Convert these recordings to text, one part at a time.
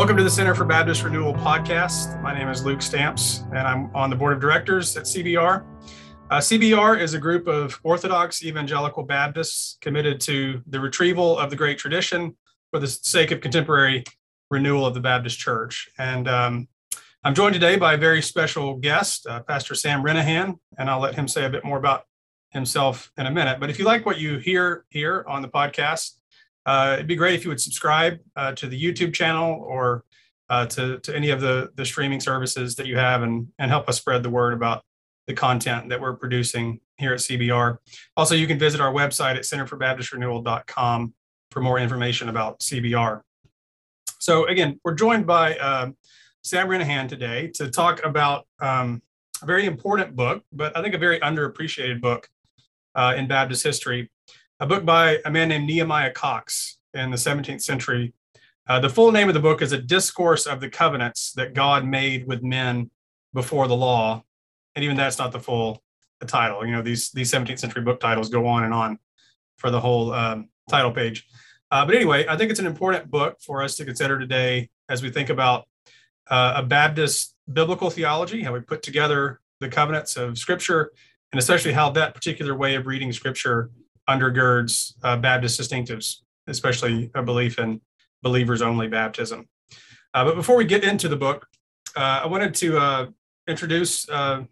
Welcome to the Center for Baptist Renewal podcast. My name is Luke Stamps, and I'm on the board of directors at CBR. Uh, CBR is a group of Orthodox Evangelical Baptists committed to the retrieval of the great tradition for the sake of contemporary renewal of the Baptist Church. And um, I'm joined today by a very special guest, uh, Pastor Sam Renihan, and I'll let him say a bit more about himself in a minute. But if you like what you hear here on the podcast, uh, it'd be great if you would subscribe uh, to the YouTube channel or uh, to, to any of the, the streaming services that you have and, and help us spread the word about the content that we're producing here at CBR. Also, you can visit our website at centerforbaptistrenewal.com for more information about CBR. So again, we're joined by uh, Sam Renihan today to talk about um, a very important book, but I think a very underappreciated book uh, in Baptist history, a book by a man named Nehemiah Cox in the 17th century. Uh, the full name of the book is A Discourse of the Covenants That God Made with Men Before the Law. And even that's not the full title. You know, these, these 17th century book titles go on and on for the whole um, title page. Uh, but anyway, I think it's an important book for us to consider today as we think about uh, a Baptist biblical theology, how we put together the covenants of Scripture, and especially how that particular way of reading Scripture undergirds uh, Baptist distinctives, especially a belief in believers only baptism. Uh, but before we get into the book, uh, I wanted to uh, introduce uh,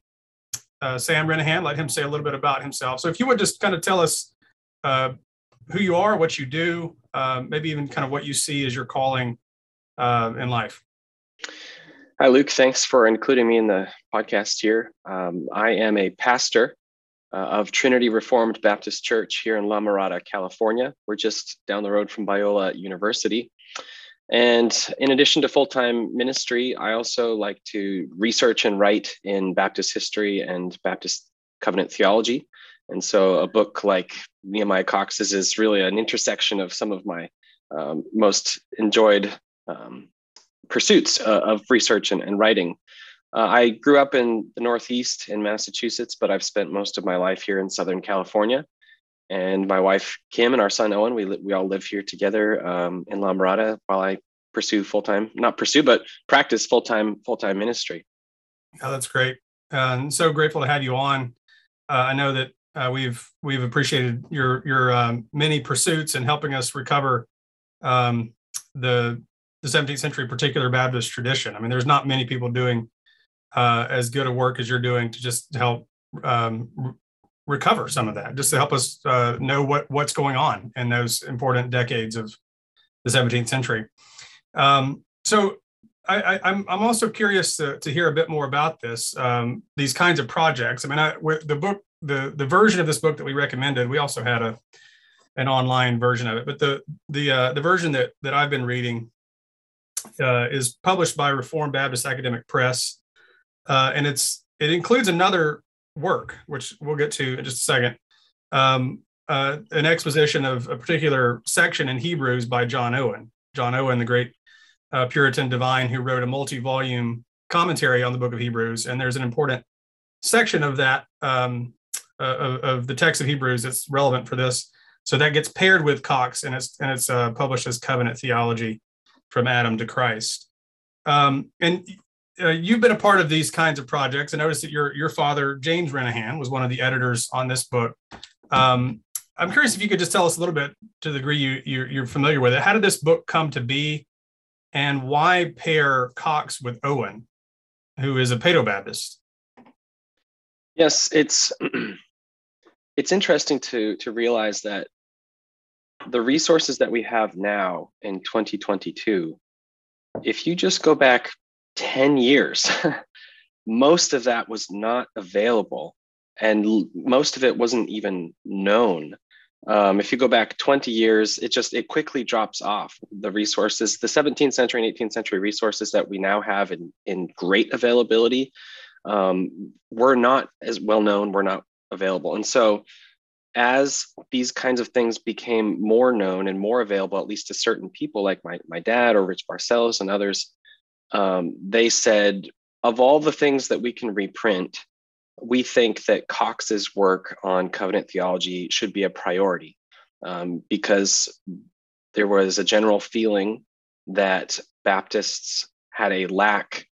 Sam Renihan, let him say a little bit about himself. So if you would just kind of tell us who you are, what you do, maybe even kind of what you see as your calling in life. Hi, Luke. Thanks for including me in the podcast here. Um, I am a pastor uh, of Trinity Reformed Baptist Church here in La Mirada, California. We're just down the road from Biola University. And in addition to full time ministry, I also like to research and write in Baptist history and Baptist covenant theology. And so a book like Nehemiah Cox's is really an intersection of some of my um, most enjoyed um, pursuits uh, of research and, and writing. Uh, I grew up in the Northeast in Massachusetts, but I've spent most of my life here in Southern California. And my wife Kim and our son Owen, we we all live here together um, in La Mirada while I pursue full time, not pursue, but practice full time full time ministry. Yeah, that's great. Uh, and so grateful to have you on. Uh, I know that uh, we've we've appreciated your your um, many pursuits and helping us recover um, the the 17th century particular Baptist tradition. I mean, there's not many people doing uh, as good a work as you're doing to just help um, re- recover some of that, just to help us uh, know what what's going on in those important decades of the 17th century. Um, so I, am I'm, I'm also curious to, to hear a bit more about this, um, these kinds of projects. I mean, I, the book, the the version of this book that we recommended, we also had a an online version of it, but the the uh, the version that that I've been reading uh, is published by Reformed Baptist Academic Press, uh, and it's it includes another work, which we'll get to in just a second, um, uh, an exposition of a particular section in Hebrews by John Owen. John Owen, the great uh, Puritan divine who wrote a multi-volume commentary on the Book of Hebrews, and there's an important section of that um, uh, of, of, the text of Hebrews that's relevant for this. So that gets paired with Cox, and it's and it's uh, published as Covenant Theology from Adam to Christ. Um, and uh, you've been a part of these kinds of projects. I noticed that your your father James Renihan was one of the editors on this book. Um, I'm curious if you could just tell us a little bit, to the degree you you're, you're familiar with it. How did this book come to be, and why pair Cox with Owen, who is a Paedo Baptist? Yes, it's it's interesting to to realize that the resources that we have now in 2022, if you just go back 10 years, most of that was not available and most of it wasn't even known. Um, if you go back 20 years, it just it quickly drops off. The resources, the 17th century and 18th century resources that we now have in, in great availability, um, were not as well known, were not available. And so as these kinds of things became more known and more available, at least to certain people like my, my dad or Rich Barcellos and others, um, they said, of all the things that we can reprint, we think that Cox's work on covenant theology should be a priority um, because there was a general feeling that Baptists had a lack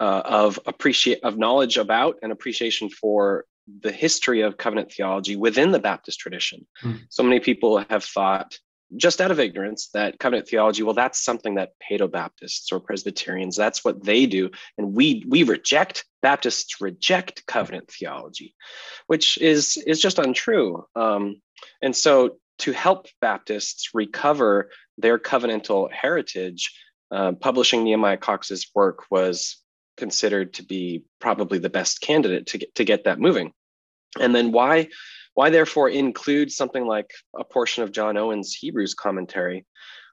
uh, of appreciate of knowledge about and appreciation for the history of covenant theology within the Baptist tradition. Mm. So many people have thought, just out of ignorance, that covenant theology, well, that's something that Paedo Baptists or Presbyterians, that's what they do. And we we reject, Baptists reject covenant theology, which is is just untrue. Um, and so to help Baptists recover their covenantal heritage, uh, publishing Nehemiah Cox's work was considered to be probably the best candidate to get to get that moving. And then why why therefore include something like a portion of John Owen's Hebrews commentary?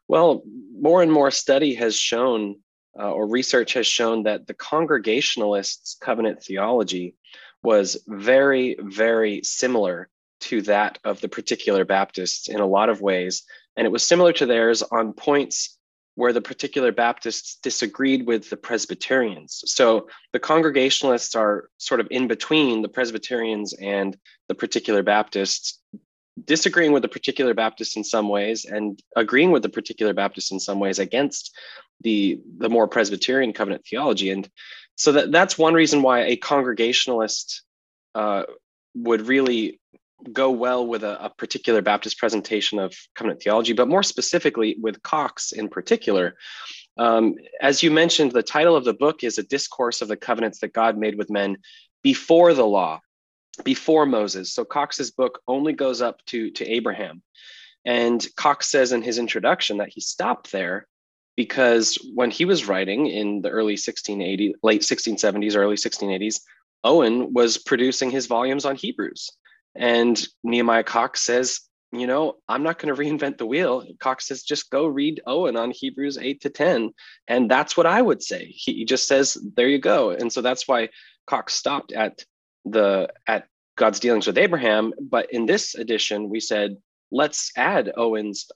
Well, more and more study has shown uh, or research has shown that the Congregationalists' covenant theology was very, very similar to that of the particular Baptists in a lot of ways. And it was similar to theirs on points where the particular Baptists disagreed with the Presbyterians. So the Congregationalists are sort of in between the Presbyterians and the particular Baptists, disagreeing with the particular Baptists in some ways and agreeing with the particular Baptists in some ways against the, the more Presbyterian covenant theology. And so that, that's one reason why a Congregationalist uh, would really go well with a, a, particular Baptist presentation of covenant theology, but more specifically with Cox in particular. Um, as you mentioned, the title of the book is A Discourse of the Covenants that God Made with Men Before the Law, before Moses. So Cox's book only goes up to, to Abraham. And Cox says in his introduction that he stopped there because when he was writing in the early 1680s, late 1670s, early 1680s, Owen was producing his volumes on Hebrews. And Nehemiah Cox says, you know, I'm not going to reinvent the wheel. Cox says, just go read Owen on Hebrews 8 to 10. And that's what I would say. He just says, there you go. And so that's why Cox stopped at the at God's dealings with Abraham. But in this edition, we said, let's add Owen's.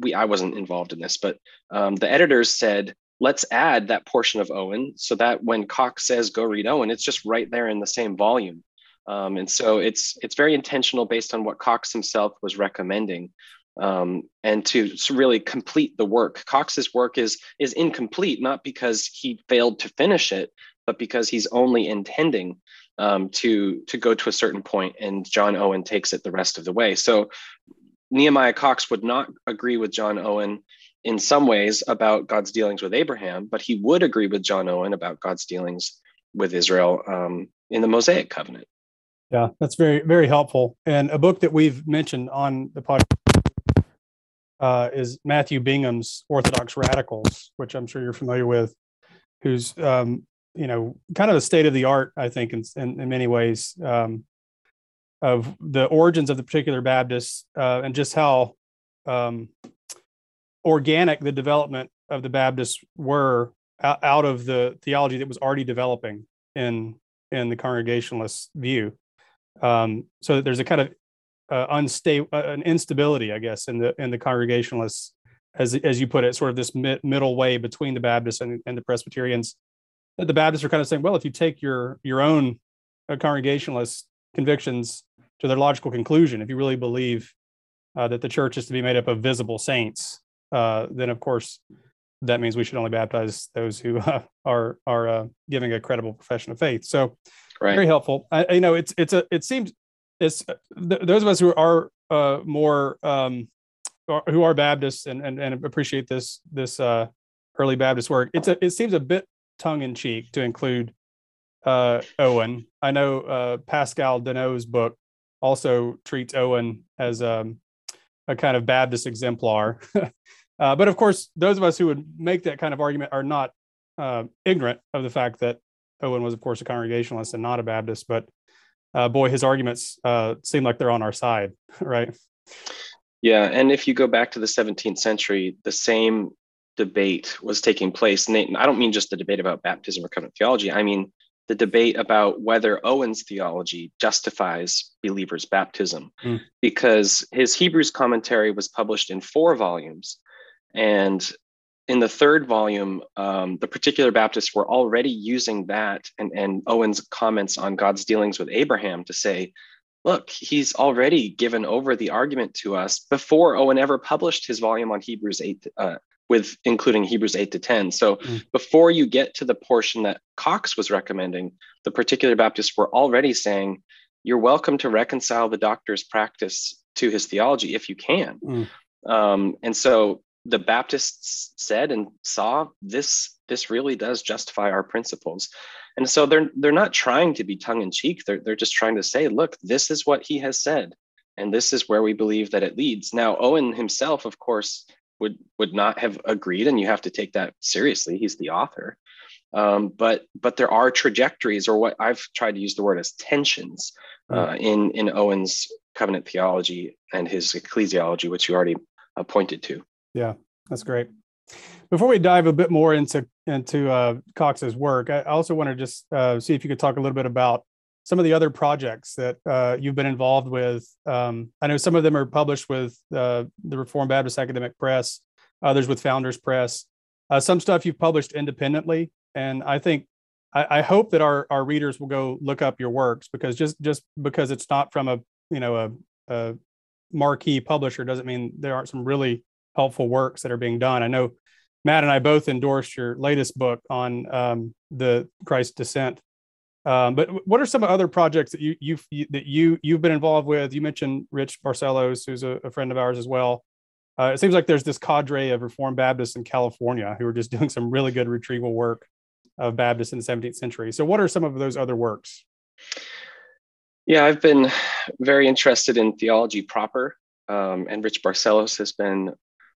We I wasn't involved in this, but um, the editors said, let's add that portion of Owen so that when Cox says go read Owen, it's just right there in the same volume. Um, and so it's it's very intentional based on what Cox himself was recommending. Um, and to really complete the work. Cox's work is is incomplete not because he failed to finish it, but because he's only intending um, to to go to a certain point, and John Owen takes it the rest of the way. So Nehemiah Cox would not agree with John Owen in some ways about God's dealings with Abraham, but he would agree with John Owen about God's dealings with Israel um, in the Mosaic covenant. Yeah, that's very, very helpful. And a book that we've mentioned on the podcast uh, is Matthew Bingham's Orthodox Radicals, which I'm sure you're familiar with, who's, um, you know, kind of the state of the art, I think, in, in, in many ways, um, of the origins of the particular Baptists uh, and just how um, organic the development of the Baptists were out of the theology that was already developing in in the Congregationalist view. Um, so there's a kind of uh, unstable, uh, an instability, I guess, in the in the Congregationalists, as as you put it, sort of this mid, middle way between the Baptists and, and the Presbyterians. The Baptists are kind of saying, well, if you take your your own uh, Congregationalist convictions to their logical conclusion, if you really believe uh, that the church is to be made up of visible saints, uh, then of course that means we should only baptize those who are are uh, giving a credible profession of faith. So right. very helpful. I, you know, it's it's a it seems it's th- those of us who are uh, more um, who are Baptists and, and and appreciate this this uh, early Baptist work. It's a it seems a bit tongue in cheek to include uh, Owen. I know uh, Pascal Denault's book also treats Owen as um, a kind of Baptist exemplar. uh, but of course, those of us who would make that kind of argument are not uh, ignorant of the fact that Owen was, of course, a Congregationalist and not a Baptist, but uh, boy, his arguments uh, seem like they're on our side, right? Yeah, and if you go back to the 17th century, the same debate was taking place. And I don't mean just the debate about baptism or covenant theology. I mean the debate about whether Owen's theology justifies believers' baptism, mm. because his Hebrews commentary was published in four volumes, and in the third volume, um, the particular Baptists were already using that and, and Owen's comments on God's dealings with Abraham to say, look, he's already given over the argument to us before Owen ever published his volume on Hebrews 8, uh, with including Hebrews 8 to 10. So mm. before you get to the portion that Cox was recommending, the particular Baptists were already saying, you're welcome to reconcile the doctor's practice to his theology if you can. Mm. Um, and so the Baptists said and saw this this really does justify our principles. And so they're they're not trying to be tongue in cheek. They're they're just trying to say, look, this is what he has said, and this is where we believe that it leads. Now, Owen himself, of course, would would not have agreed, and you have to take that seriously. He's the author. Um, but but there are trajectories, or what I've tried to use the word as tensions uh, mm. in in Owen's covenant theology and his ecclesiology, which you already uh, pointed to. Yeah, that's great. Before we dive a bit more into into uh, Cox's work, I also want to just uh, see if you could talk a little bit about some of the other projects that uh, you've been involved with. Um, I know some of them are published with uh, the Reformed Baptist Academic Press, others with Founders Press. Uh, some stuff you've published independently, and I think I, I, hope that our our readers will go look up your works because just just because it's not from a you know a, a marquee publisher doesn't mean there aren't some really helpful works that are being done. I know Matt and I both endorsed your latest book on um, the Christ descent um, but what are some other projects that you you've you, that you you've been involved with? You mentioned Rich Barcellos, who's a, a friend of ours as well. Uh, it seems like there's this cadre of Reformed Baptists in California who are just doing some really good retrieval work of Baptists in the 17th century. So, what are some of those other works? Yeah, I've been very interested in theology proper, um, and Rich Barcellos has been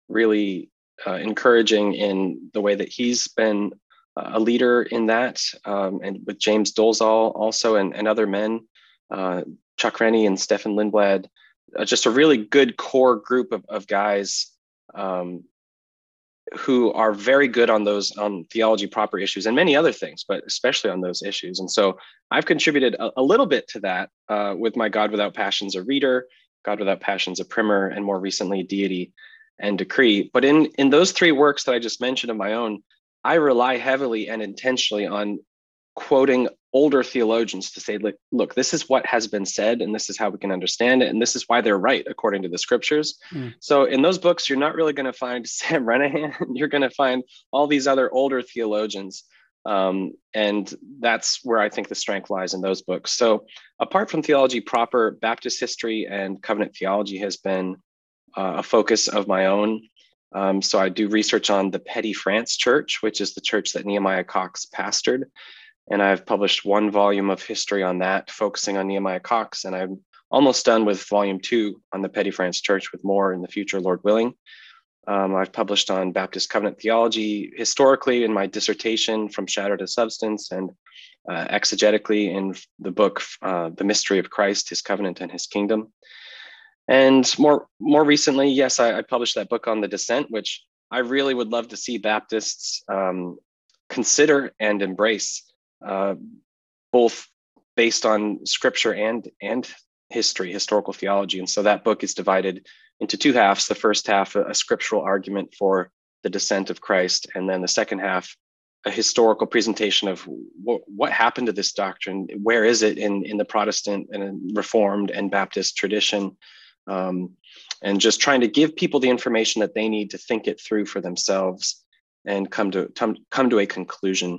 really uh, encouraging in the way that he's been a leader in that, um, and with James Dolezal also, and, and other men, uh, Chuck Rennie and Stefan Lindblad, uh, just a really good core group of, of guys um, who are very good on those on theology proper issues and many other things, but especially on those issues. And so I've contributed a, a little bit to that uh, with my God Without Passions, a reader, God Without Passions, a primer, and more recently, Deity and Decree. But in in those three works that I just mentioned of my own, I rely heavily and intentionally on quoting older theologians to say, look, look, this is what has been said, and this is how we can understand it, and this is why they're right according to the scriptures. Mm. So in those books, you're not really going to find Sam Renihan. you're going to find all these other older theologians. Um, and that's where I think the strength lies in those books. So, apart from theology proper, Baptist history and covenant theology has been uh, a focus of my own. Um, so I do research on the Petty France Church, which is the church that Nehemiah Cox pastored. And I've published one volume of history on that, focusing on Nehemiah Cox. And I'm almost done with volume two on the Petty France Church with more in the future, Lord willing. Um, I've published on Baptist covenant theology historically in my dissertation, From Shadow to Substance, and uh, exegetically in the book, uh, The Mystery of Christ, His Covenant and His Kingdom. And more more recently, yes, I, I, published that book on the descent, which I really would love to see Baptists um, consider and embrace, uh, both based on scripture and and history, historical theology. And so that book is divided into two halves. The first half, a, a scriptural argument for the descent of Christ, and then the second half, a historical presentation of what, what happened to this doctrine. Where is it in in the Protestant and Reformed and Baptist tradition? Um, and just trying to give people the information that they need to think it through for themselves and come to come, to a conclusion.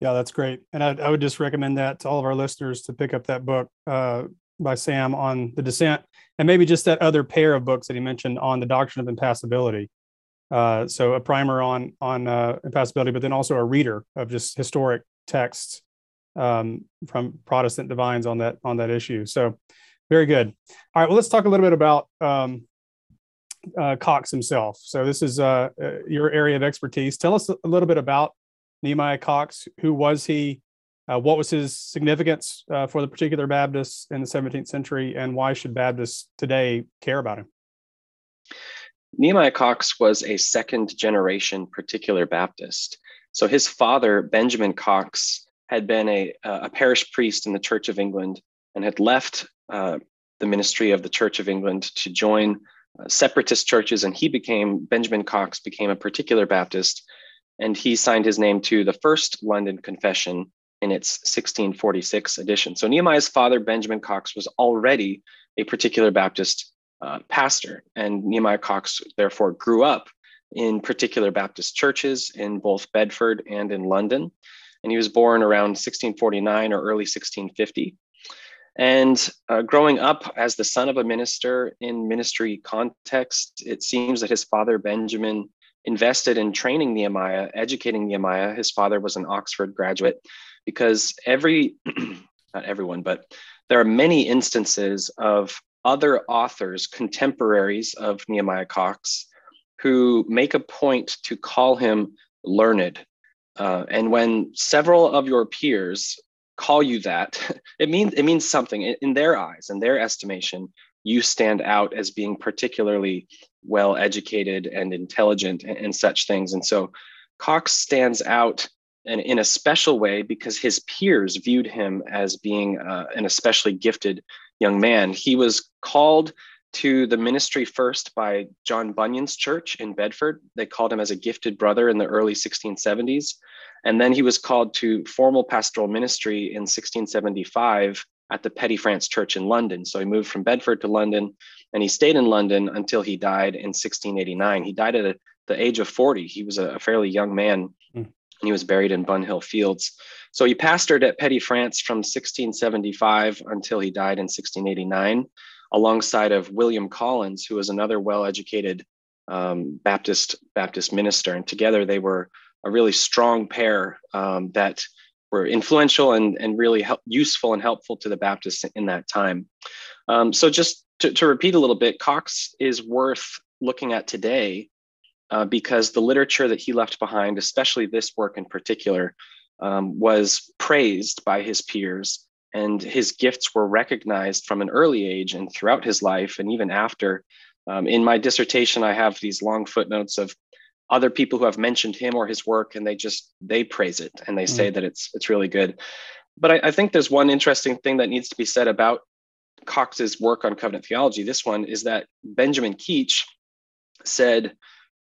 Yeah that's great. And I, I would just recommend that to all of our listeners to pick up that book uh, by sam on the descent and maybe just that other pair of books that he mentioned on the doctrine of impassibility. Uh, so a primer on on uh, impassibility but then also a reader of just historic texts um, from protestant divines on that on that issue. So very good. All right. Well, let's talk a little bit about um, uh, Cox himself. So this is uh, uh, your area of expertise. Tell us a little bit about Nehemiah Cox. Who was he? Uh, what was his significance uh, for the particular Baptists in the 17th century, and why should Baptists today care about him? Nehemiah Cox was a second generation particular Baptist. So his father, Benjamin Cox, had been a, a parish priest in the Church of England and had left uh, the ministry of the Church of England to join uh, separatist churches, and he became Benjamin Cox became a particular Baptist, and he signed his name to the first London Confession in its 1646 edition. So Nehemiah's father, Benjamin Cox, was already a particular Baptist uh, pastor, and Nehemiah Cox therefore grew up in particular Baptist churches in both Bedford and in London. And he was born around 1649 or early 1650. And uh, growing up as the son of a minister in ministry context, it seems that his father, Benjamin, invested in training Nehemiah, educating Nehemiah. His father was an Oxford graduate because every, not everyone, but there are many instances of other authors, contemporaries of Nehemiah Cox, who make a point to call him learned. Uh, and when several of your peers call you that, it means it means something in their eyes, in their estimation. You stand out as being particularly well educated and intelligent and, and such things. And so Cox stands out in, in a special way because his peers viewed him as being uh, an especially gifted young man. He was called to the ministry first by John Bunyan's church in Bedford. They called him as a gifted brother in the early 1670s. And then he was called to formal pastoral ministry in 1675 at the Petty France Church in London. So he moved from Bedford to London and he stayed in London until he died in 1689. He died at the age of 40. He was a fairly young man mm. and he was buried in Bunhill Fields. So he pastored at Petty France from 1675 until he died in 1689 alongside of William Collins, who was another well-educated um, Baptist Baptist minister, and together they were a really strong pair um, that were influential and, and really help, useful and helpful to the Baptists in that time. Um, so just to, to, repeat a little bit, Cox is worth looking at today uh, because the literature that he left behind, especially this work in particular, um, was praised by his peers and his gifts were recognized from an early age and throughout his life and even after. Um, in my dissertation, I have these long footnotes of other people who have mentioned him or his work, and they just they praise it and they mm. say that it's it's really good. But I, I think there's one interesting thing that needs to be said about Cox's work on covenant theology. This one is that Benjamin Keach said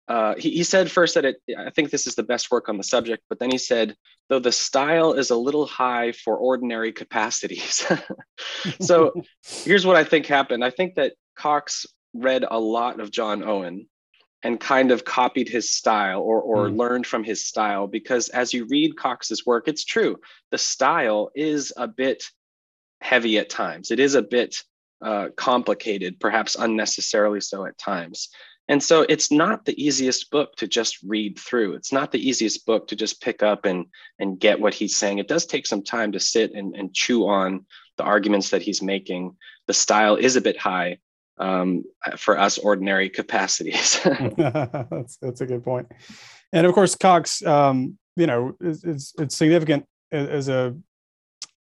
uh, he, he said first that it, I think this is the best work on the subject, but then he said, though the style is a little high for ordinary capacities. so here's what I think happened. I think that Cox read a lot of John Owen and kind of copied his style or, or mm. learned from his style because as you read Cox's work, it's true. The style is a bit heavy at times. It is a bit uh, complicated, perhaps unnecessarily so at times. And so it's not the easiest book to just read through. It's not the easiest book to just pick up and, and get what he's saying. It does take some time to sit and, and chew on the arguments that he's making. The style is a bit high um, for us ordinary capacities. that's, that's a good point. And of course, Cox, um, you know, is, it's significant as a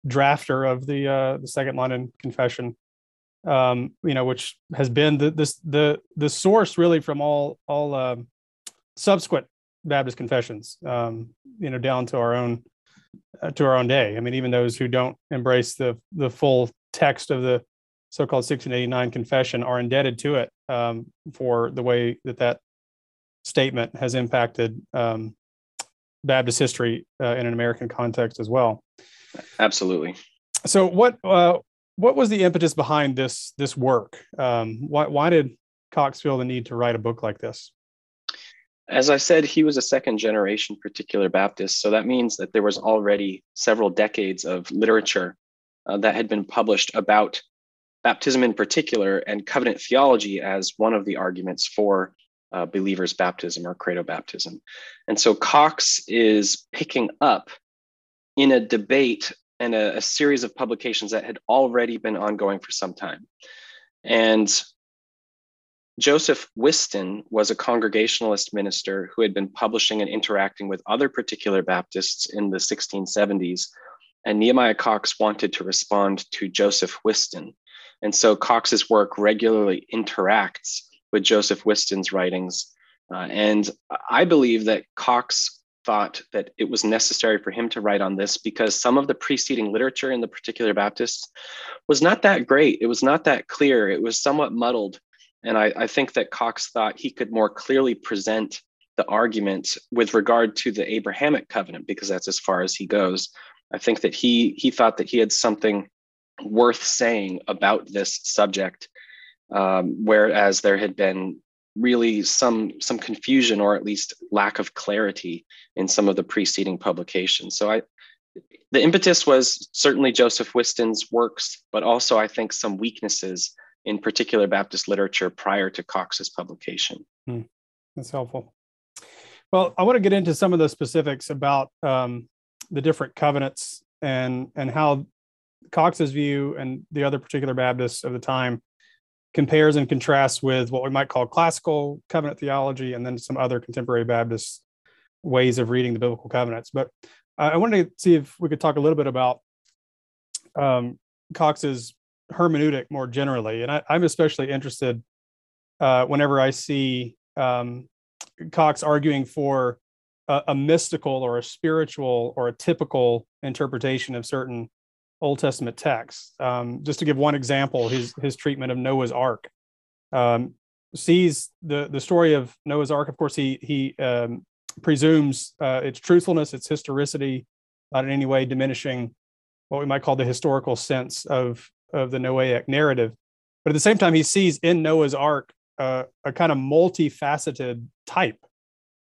drafter of the uh, the Second London Confession um, you know, which has been the this the the source really from all all uh, subsequent Baptist confessions, um, you know, down to our own uh, to our own day. I mean, even those who don't embrace the the full text of the so-called 1689 confession are indebted to it um, for the way that that statement has impacted um, Baptist history uh, in an American context as well. Absolutely. So, what uh, what was the impetus behind this this work? Um, why why did Cox feel the need to write a book like this? As I said, he was a second generation particular Baptist, so that means that there was already several decades of literature uh, that had been published about baptism in particular and covenant theology as one of the arguments for uh, believers' baptism or credo baptism. And so Cox is picking up in a debate and a, a series of publications that had already been ongoing for some time. And Joseph Whiston was a Congregationalist minister who had been publishing and interacting with other particular Baptists in the 1670s. And Nehemiah Cox wanted to respond to Joseph Whiston. And so Cox's work regularly interacts with Joseph Whiston's writings. Uh, and I believe that Cox thought that it was necessary for him to write on this because some of the preceding literature in the particular Baptists was not that great. It was not that clear. It was somewhat muddled. And I, I think that Cox thought he could more clearly present the argument with regard to the Abrahamic covenant, because that's as far as he goes. I think that he he thought that he had something worth saying about this subject, um, whereas there had been really some some confusion or at least lack of clarity in some of the preceding publications. So I the impetus was certainly Joseph Whiston's works, but also I think some weaknesses in particular Baptist literature prior to Cox's publication. Hmm. That's helpful. Well, I want to get into some of the specifics about um, the different covenants and and how Cox's view and the other particular Baptists of the time compares and contrasts with what we might call classical covenant theology and then some other contemporary Baptist ways of reading the biblical covenants. But uh, I wanted to see if we could talk a little bit about um, Cox's hermeneutic more generally. And I, am especially interested uh, whenever I see um, Cox arguing for a, a, mystical or a spiritual or a typical interpretation of certain Old Testament texts. Um, just to give one example, his his treatment of Noah's Ark um, sees the the story of Noah's Ark. Of course, he he um, presumes uh, its truthfulness, its historicity, not in any way diminishing what we might call the historical sense of of the Noahic narrative. But at the same time, he sees in Noah's Ark uh, a kind of multifaceted type.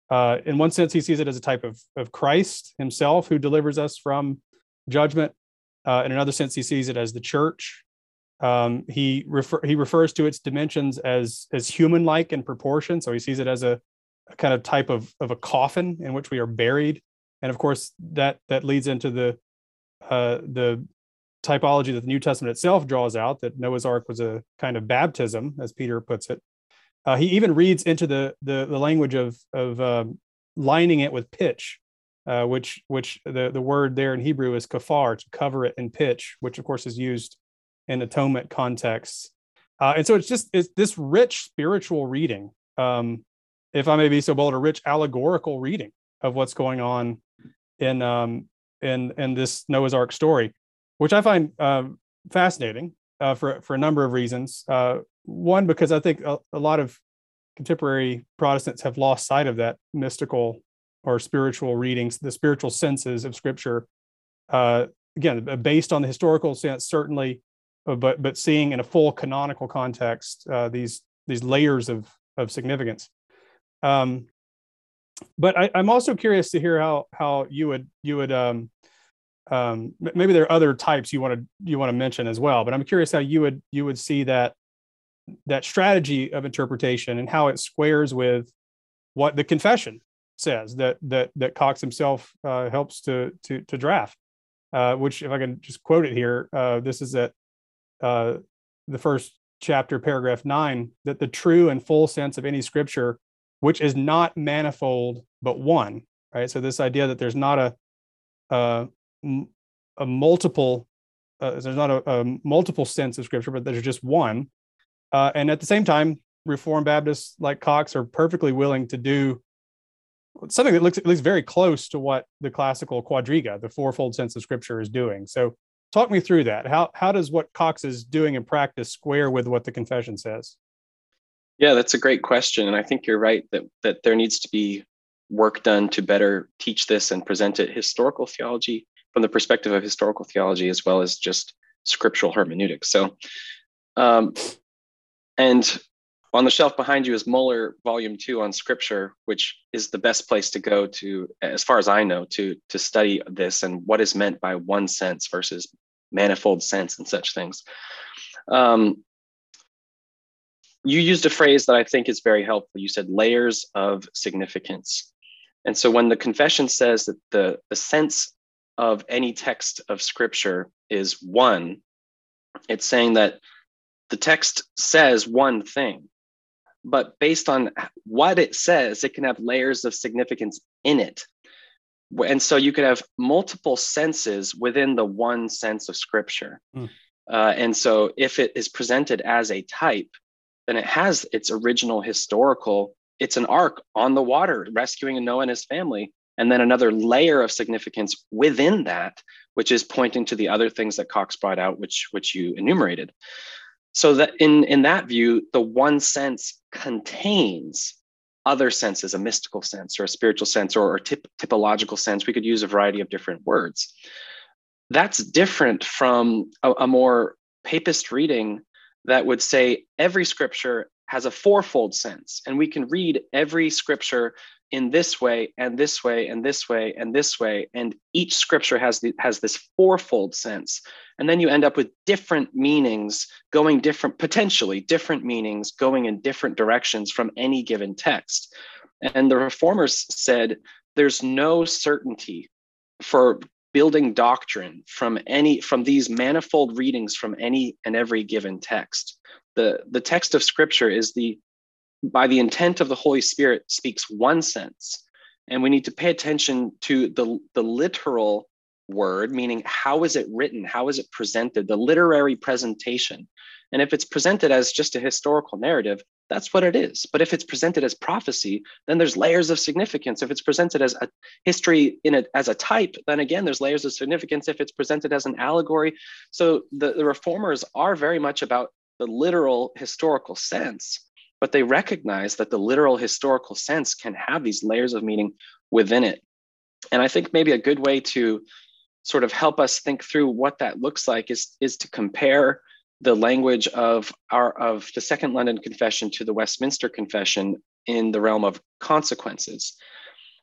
Uh, in one sense, he sees it as a type of, of Christ himself who delivers us from judgment. Uh, in another sense, he sees it as the church. Um, he refer, he refers to its dimensions as as human like in proportion. So he sees it as a, a, kind of type of of a coffin in which we are buried. And of course, that that leads into the uh, the typology that the New Testament itself draws out that Noah's Ark was a kind of baptism, as Peter puts it. Uh, he even reads into the the, the language of of um, lining it with pitch, uh, which which the the word there in Hebrew is kafar to cover it in pitch, which of course is used in atonement contexts. Uh, and so it's just it's this rich spiritual reading, um, if I may be so bold, a rich allegorical reading of what's going on in um, in in this Noah's Ark story which I find uh, fascinating uh, for for a number of reasons. Uh, one, because I think a, a, lot of contemporary Protestants have lost sight of that mystical or spiritual readings, the spiritual senses of Scripture. Uh, again, based on the historical sense, certainly, uh, but but seeing in a full canonical context uh, these these layers of of significance. Um, but I, am also curious to hear how how you would you would um, um, maybe there are other types you want to you want to mention as well but i'm curious how you would you would see that that strategy of interpretation and how it squares with what the confession says that that that cox himself uh, helps to to to draft uh, which if i can just quote it here uh, this is at uh, the first chapter paragraph 9 that the true and full sense of any scripture which is not manifold but one right? So this idea that there's not a uh, a multiple uh, there's not a, a, multiple sense of scripture but there's just one and at the same time reformed baptists like cox are perfectly willing to do something that looks at least very close to what the classical quadriga the fourfold sense of scripture is doing. So talk me through that. How how does what cox is doing in practice square with what the confession says? Yeah that's a great question and i think you're right that that there needs to be work done to better teach this and present it historical theology from the perspective of historical theology as well as just scriptural hermeneutics. So, um, and on the shelf behind you is Muller Volume Two on Scripture, which is the best place to go to, as far as I know, to to study this and what is meant by one sense versus manifold sense and such things. Um, you used a phrase that I think is very helpful. You said layers of significance. And so when the confession says that the, the sense of any text of scripture is one, it's saying that the text says one thing, but based on what it says, it can have layers of significance in it. And so you could have multiple senses within the one sense of scripture. Mm. Uh, and so if it is presented as a type, then it has its original historical, it's an ark on the water rescuing Noah and his family and then another layer of significance within that which is pointing to the other things that cox brought out which which you enumerated so that in in that view the one sense contains other senses a mystical sense or a spiritual sense or, a typ- typological sense. We could use a variety of different words. That's different from a, a more papist reading that would say every scripture has a fourfold sense, and we can read every scripture in this way and this way and this way and this way and each scripture has the, has this fourfold sense. And then you end up with different meanings going different potentially different meanings going in different directions from any given text. And the reformers said there's no certainty for building doctrine from any from these manifold readings from any and every given text. The the text of scripture is the by the intent of the Holy Spirit speaks one sense. And we need to pay attention to the, the literal word, meaning how is it written? How is it presented? The literary presentation. And if it's presented as just a historical narrative, that's what it is. But if it's presented as prophecy, then there's layers of significance. If it's presented as a history in a, as a type, then again, there's layers of significance. If it's presented as an allegory, so the, the reformers are very much about the literal historical sense but they recognize that the literal historical sense can have these layers of meaning within it. And I think maybe a good way to sort of help us think through what that looks like is, is to compare the language of our of the Second London Confession to the Westminster Confession in the realm of consequences.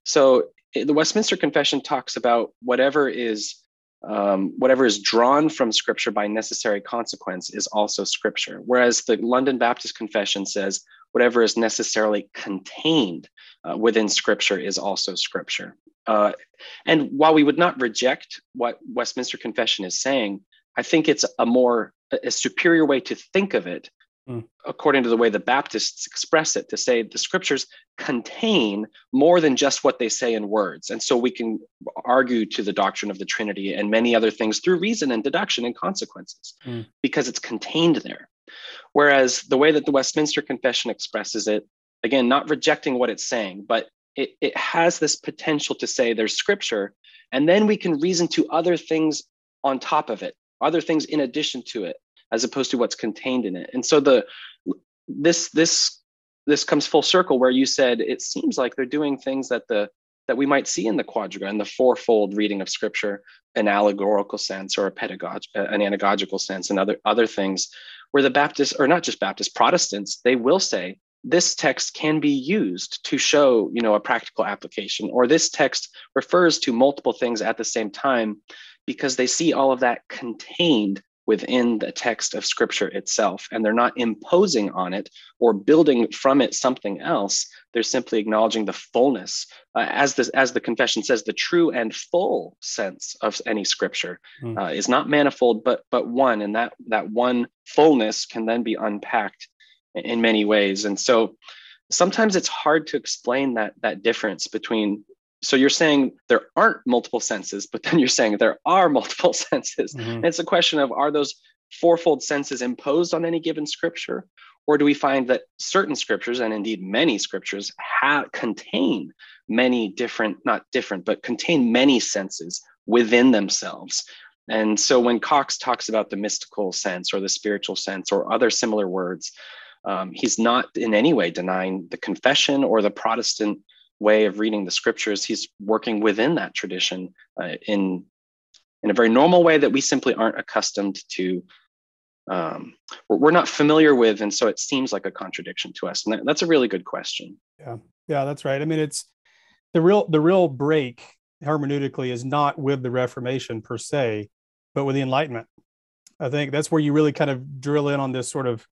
So eh, the Westminster Confession talks about whatever is um, whatever is drawn from scripture by necessary consequence is also scripture. Whereas the London Baptist Confession says whatever is necessarily contained uh, within scripture is also scripture. Uh, and while we would not reject what Westminster Confession is saying, I think it's a more a superior way to think of it mm. according to the way the Baptists express it, to say the scriptures contain more than just what they say in words. And so we can argue to the doctrine of the Trinity and many other things through reason and deduction and consequences mm. because it's contained there. Whereas the way that the Westminster Confession expresses it, again, not rejecting what it's saying, but it, it has this potential to say there's scripture, and then we can reason to other things on top of it, other things in addition to it as opposed to what's contained in it. And so the this this this comes full circle where you said it seems like they're doing things that the that we might see in the quadriga in the fourfold reading of scripture an allegorical sense or a pedagog an anagogical sense and other other things where the baptists or not just baptists protestants they will say this text can be used to show you know a practical application or this text refers to multiple things at the same time because they see all of that contained within the text of scripture itself and they're not imposing on it or building from it something else they're simply acknowledging the fullness uh, as this as the confession says the true and full sense of any scripture mm. uh, is not manifold but but one and that that one fullness can then be unpacked in many ways and so sometimes it's hard to explain that that difference between so you're saying there aren't multiple senses, but then you're saying there are multiple senses. Mm-hmm. it's a question of are those fourfold senses imposed on any given scripture? Or do we find that certain scriptures, and indeed many scriptures, have contain many different, not different, but contain many senses within themselves? And so when Cox talks about the mystical sense or the spiritual sense or other similar words, um, he's not in any way denying the confession or the Protestant way of reading the scriptures, he's working within that tradition uh, in in a very normal way that we simply aren't accustomed to. Um, we're not familiar with, and so it seems like a contradiction to us. And that, that's a really good question. Yeah, yeah, that's right. I mean, it's the real the real break hermeneutically is not with the Reformation per se, but with the Enlightenment. I think that's where you really kind of drill in on this sort of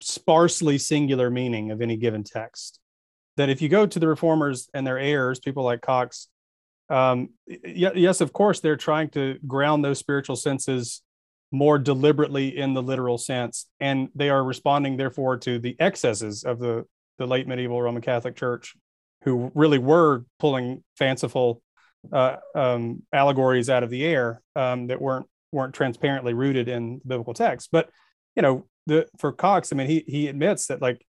sparsely singular meaning of any given text that if you go to the reformers and their heirs, people like Cox, um, yes, of course, they're trying to ground those spiritual senses more deliberately in the literal sense, and they are responding, therefore, to the excesses of the the late medieval Roman Catholic Church, who really were pulling fanciful uh, um, allegories out of the air um, that weren't weren't transparently rooted in the biblical text. But you know, the for Cox, I mean, he he admits that like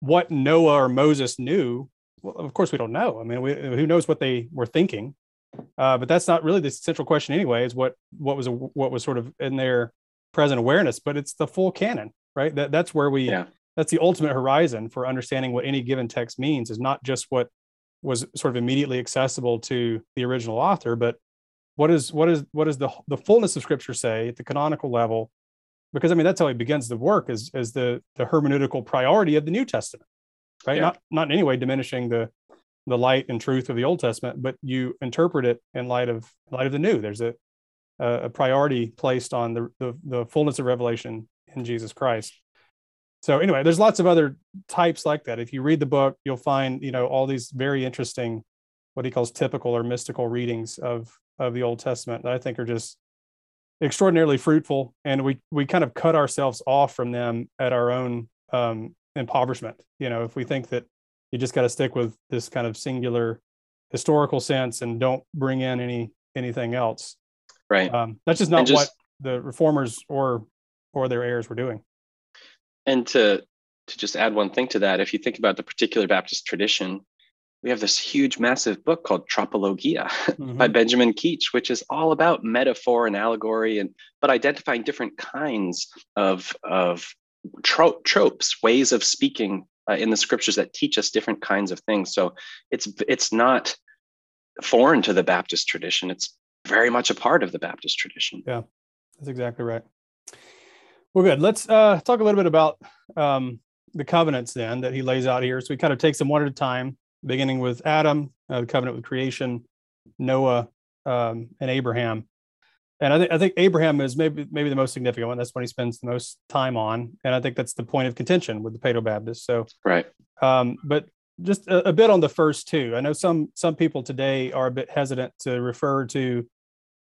what Noah or Moses knew, well, of course we don't know. I mean, we, who knows what they were thinking? Uh, but that's not really the central question anyway. Is what what was a, what was sort of in their present awareness, but it's the full canon, right? That that's where we yeah. that's the ultimate horizon for understanding what any given text means. Is not just what was sort of immediately accessible to the original author, but what is what is what is the the fullness of Scripture say at the canonical level because I mean that's how he begins the work as as the the hermeneutical priority of the New Testament, right? Yeah. Not not in any way diminishing the the light and truth of the Old Testament, but you interpret it in light of light of the New. There's a a priority placed on the, the the fullness of revelation in Jesus Christ. So anyway, there's lots of other types like that. If you read the book, you'll find you know all these very interesting what he calls typical or mystical readings of of the Old Testament that I think are just extraordinarily fruitful, and we we kind of cut ourselves off from them at our own um, impoverishment. You know, if we think that you just got to stick with this kind of singular historical sense and don't bring in any anything else, right? Um, that's just not just, what the reformers or or their heirs were doing. And to to just add one thing to that, if you think about the particular Baptist tradition, we have this huge, massive book called Tropologia mm-hmm. by Benjamin Keach, which is all about metaphor and allegory, and but identifying different kinds of of tro- tropes, ways of speaking uh, in the scriptures that teach us different kinds of things. So it's it's not foreign to the Baptist tradition. It's very much a part of the Baptist tradition. Yeah, that's exactly right. Well, good. Let's uh, talk a little bit about um, the covenants then that he lays out here. So we kind of take them one at a time beginning with Adam, uh, the covenant with creation, Noah, um, and Abraham. And I think I think Abraham is maybe maybe the most significant one. That's when he spends the most time on, and I think that's the point of contention with the Paedo Baptists. So right. Um, but just a, a, bit on the first two. I know some some people today are a bit hesitant to refer to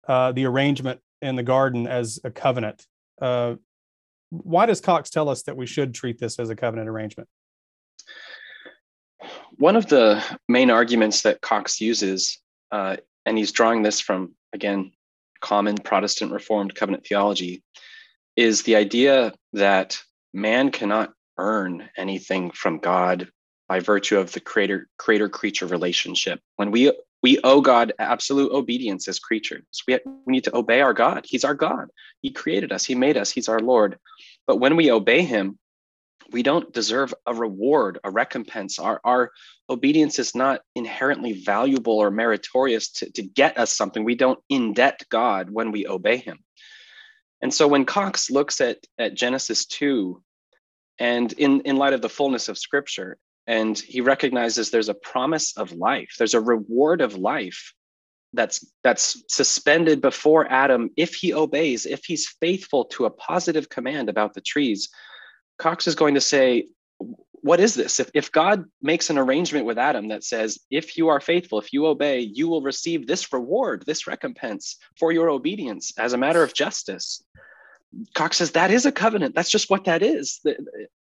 uh, the arrangement in the garden as a covenant. Uh, why does Cox tell us that we should treat this as a covenant arrangement? One of the main arguments that Cox uses, uh, and he's drawing this from, again, common Protestant Reformed covenant theology, is the idea that man cannot earn anything from God by virtue of the creator creator creature relationship. When we we owe God absolute obedience as creatures. We, we need to obey our God. He's our God. He created us. He made us. He's our Lord. But when we obey him, we don't deserve a reward, a recompense. Our, our obedience is not inherently valuable or meritorious to, to get us something. We don't indebt God when we obey him. And so when Cox looks at, at Genesis 2, and in, in light of the fullness of scripture, and he recognizes there's a promise of life, there's a reward of life that's that's suspended before Adam if he obeys, if he's faithful to a positive command about the trees Cox is going to say, what is this? If, if God makes an arrangement with Adam that says, if you are faithful, if you obey, you will receive this reward, this recompense for your obedience as a matter of justice. Cox says that is a covenant. That's just what that is.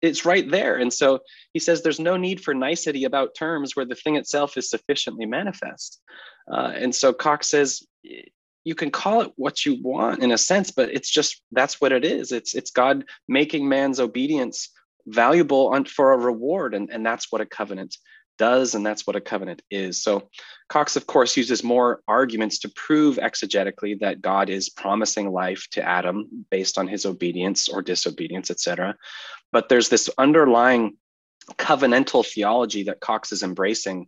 It's right there. And so he says there's no need for nicety about terms where the thing itself is sufficiently manifest. Uh, and so Cox says you can call it what you want in a sense but it's just that's what it is. It's it's god making man's obedience valuable on, for a reward and, and that's what a covenant does and that's what a covenant is. So cox of course uses more arguments to prove exegetically that god is promising life to adam based on his obedience or disobedience etc but there's this underlying covenantal theology that cox is embracing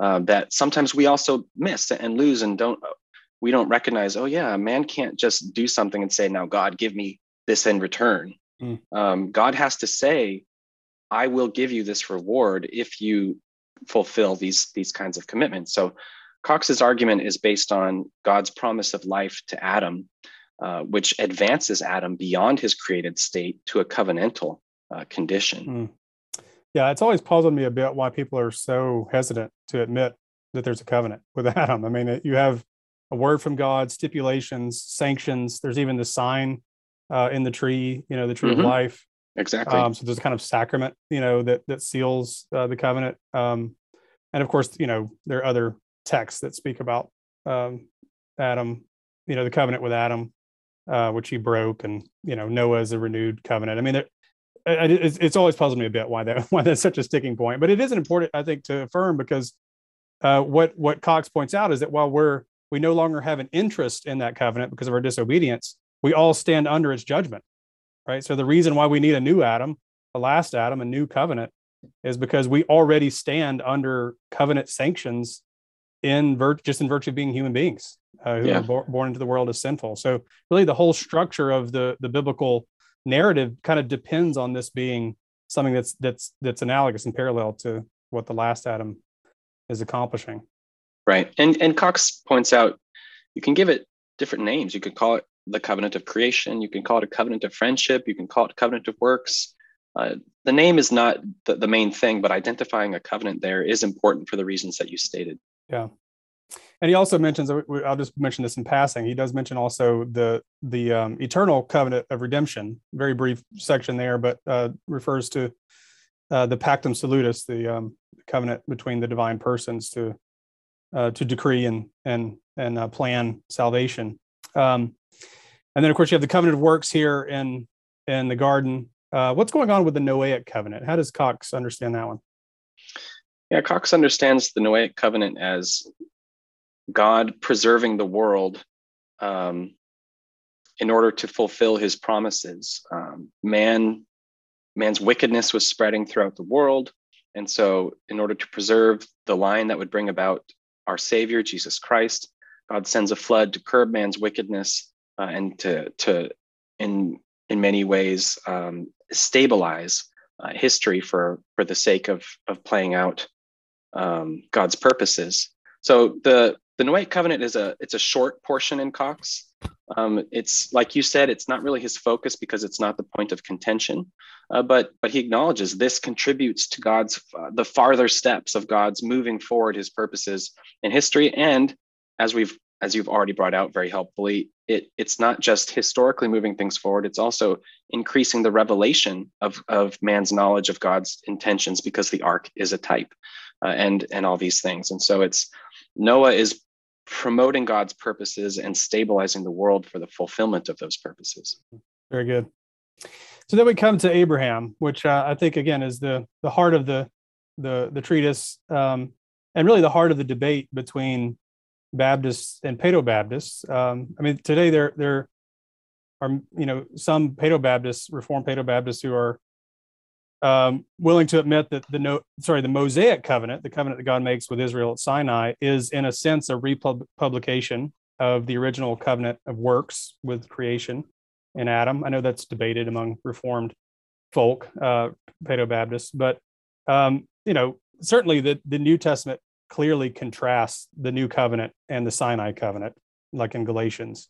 uh, that sometimes we also miss and lose and don't we don't recognize oh yeah man can't just do something and say now god give me this in return mm. um, god has to say i will give you this reward if you fulfill these these kinds of commitments so cox's argument is based on god's promise of life to adam uh, which advances adam beyond his created state to a covenantal uh, condition mm. yeah it's always puzzled me a bit why people are so hesitant to admit that there's a covenant with adam i mean you have a word from God, stipulations, sanctions. There's even the sign uh, in the tree, you know, the tree mm-hmm. of life. Exactly. Um, so there's a kind of sacrament, you know, that that seals uh, the covenant. Um, and of course, you know, there are other texts that speak about um, Adam, you know, the covenant with Adam, uh, which he broke, and you know, Noah is a renewed covenant. I mean, it's, it's always puzzled me a bit why that why that's such a sticking point, but it is important, I think, to affirm because uh, what what Cox points out is that while we're we no longer have an interest in that covenant because of our disobedience. We all stand under its judgment, right? So the reason why we need a new Adam, a last Adam, a new covenant, is because we already stand under covenant sanctions in vir- just in virtue of being human beings uh, who yeah. are bo- born into the world as sinful. So really, the whole structure of the the biblical narrative kind of depends on this being something that's that's that's analogous and parallel to what the last Adam is accomplishing. Right. And and Cox points out you can give it different names. You could call it the covenant of creation, you can call it a covenant of friendship, you can call it covenant of works. Uh, the name is not the, the main thing, but identifying a covenant there is important for the reasons that you stated. Yeah. And he also mentions, I'll just mention this in passing. He does mention also the the um, eternal covenant of redemption. Very brief section there, but uh, refers to uh, the pactum salutis, the um, covenant between the divine persons to uh, to decree and and and uh, plan salvation. Um, and then, of course, you have the covenant of works here in in the garden. Uh, what's going on with the Noahic covenant? How does Cox understand that one? Yeah, Cox understands the Noahic covenant as God preserving the world um, in order to fulfill His promises. Um, man, man's wickedness was spreading throughout the world, and so, in order to preserve the line that would bring about our Savior, Jesus Christ, God sends a flood to curb man's wickedness uh, and to to in in many ways um, stabilize uh, history for for the sake of of playing out um, God's purposes. So the the Noahic covenant is a it's a short portion in Cox. Um, it's like you said, it's not really his focus because it's not the point of contention. Uh, but but he acknowledges this contributes to God's uh, the farther steps of God's moving forward His purposes in history, and as we've as you've already brought out very helpfully, it it's not just historically moving things forward; it's also increasing the revelation of of man's knowledge of God's intentions because the ark is a type, uh, and and all these things. And so it's Noah is promoting God's purposes and stabilizing the world for the fulfillment of those purposes. Very good. So then we come to Abraham, which uh, I think again is the the heart of the the the treatise, um, and really the heart of the debate between Baptists and Paedo Baptists. Um, I mean, today there there are you know some Paedo Baptists, Reformed Paedo Baptists, who are um, willing to admit that the no, sorry, the Mosaic covenant, the covenant that God makes with Israel at Sinai, is in a sense a republication of the original covenant of works with creation in Adam. I know that's debated among Reformed folk, uh, Baptists, but um, you know certainly the the New Testament clearly contrasts the New Covenant and the Sinai covenant, like in Galatians.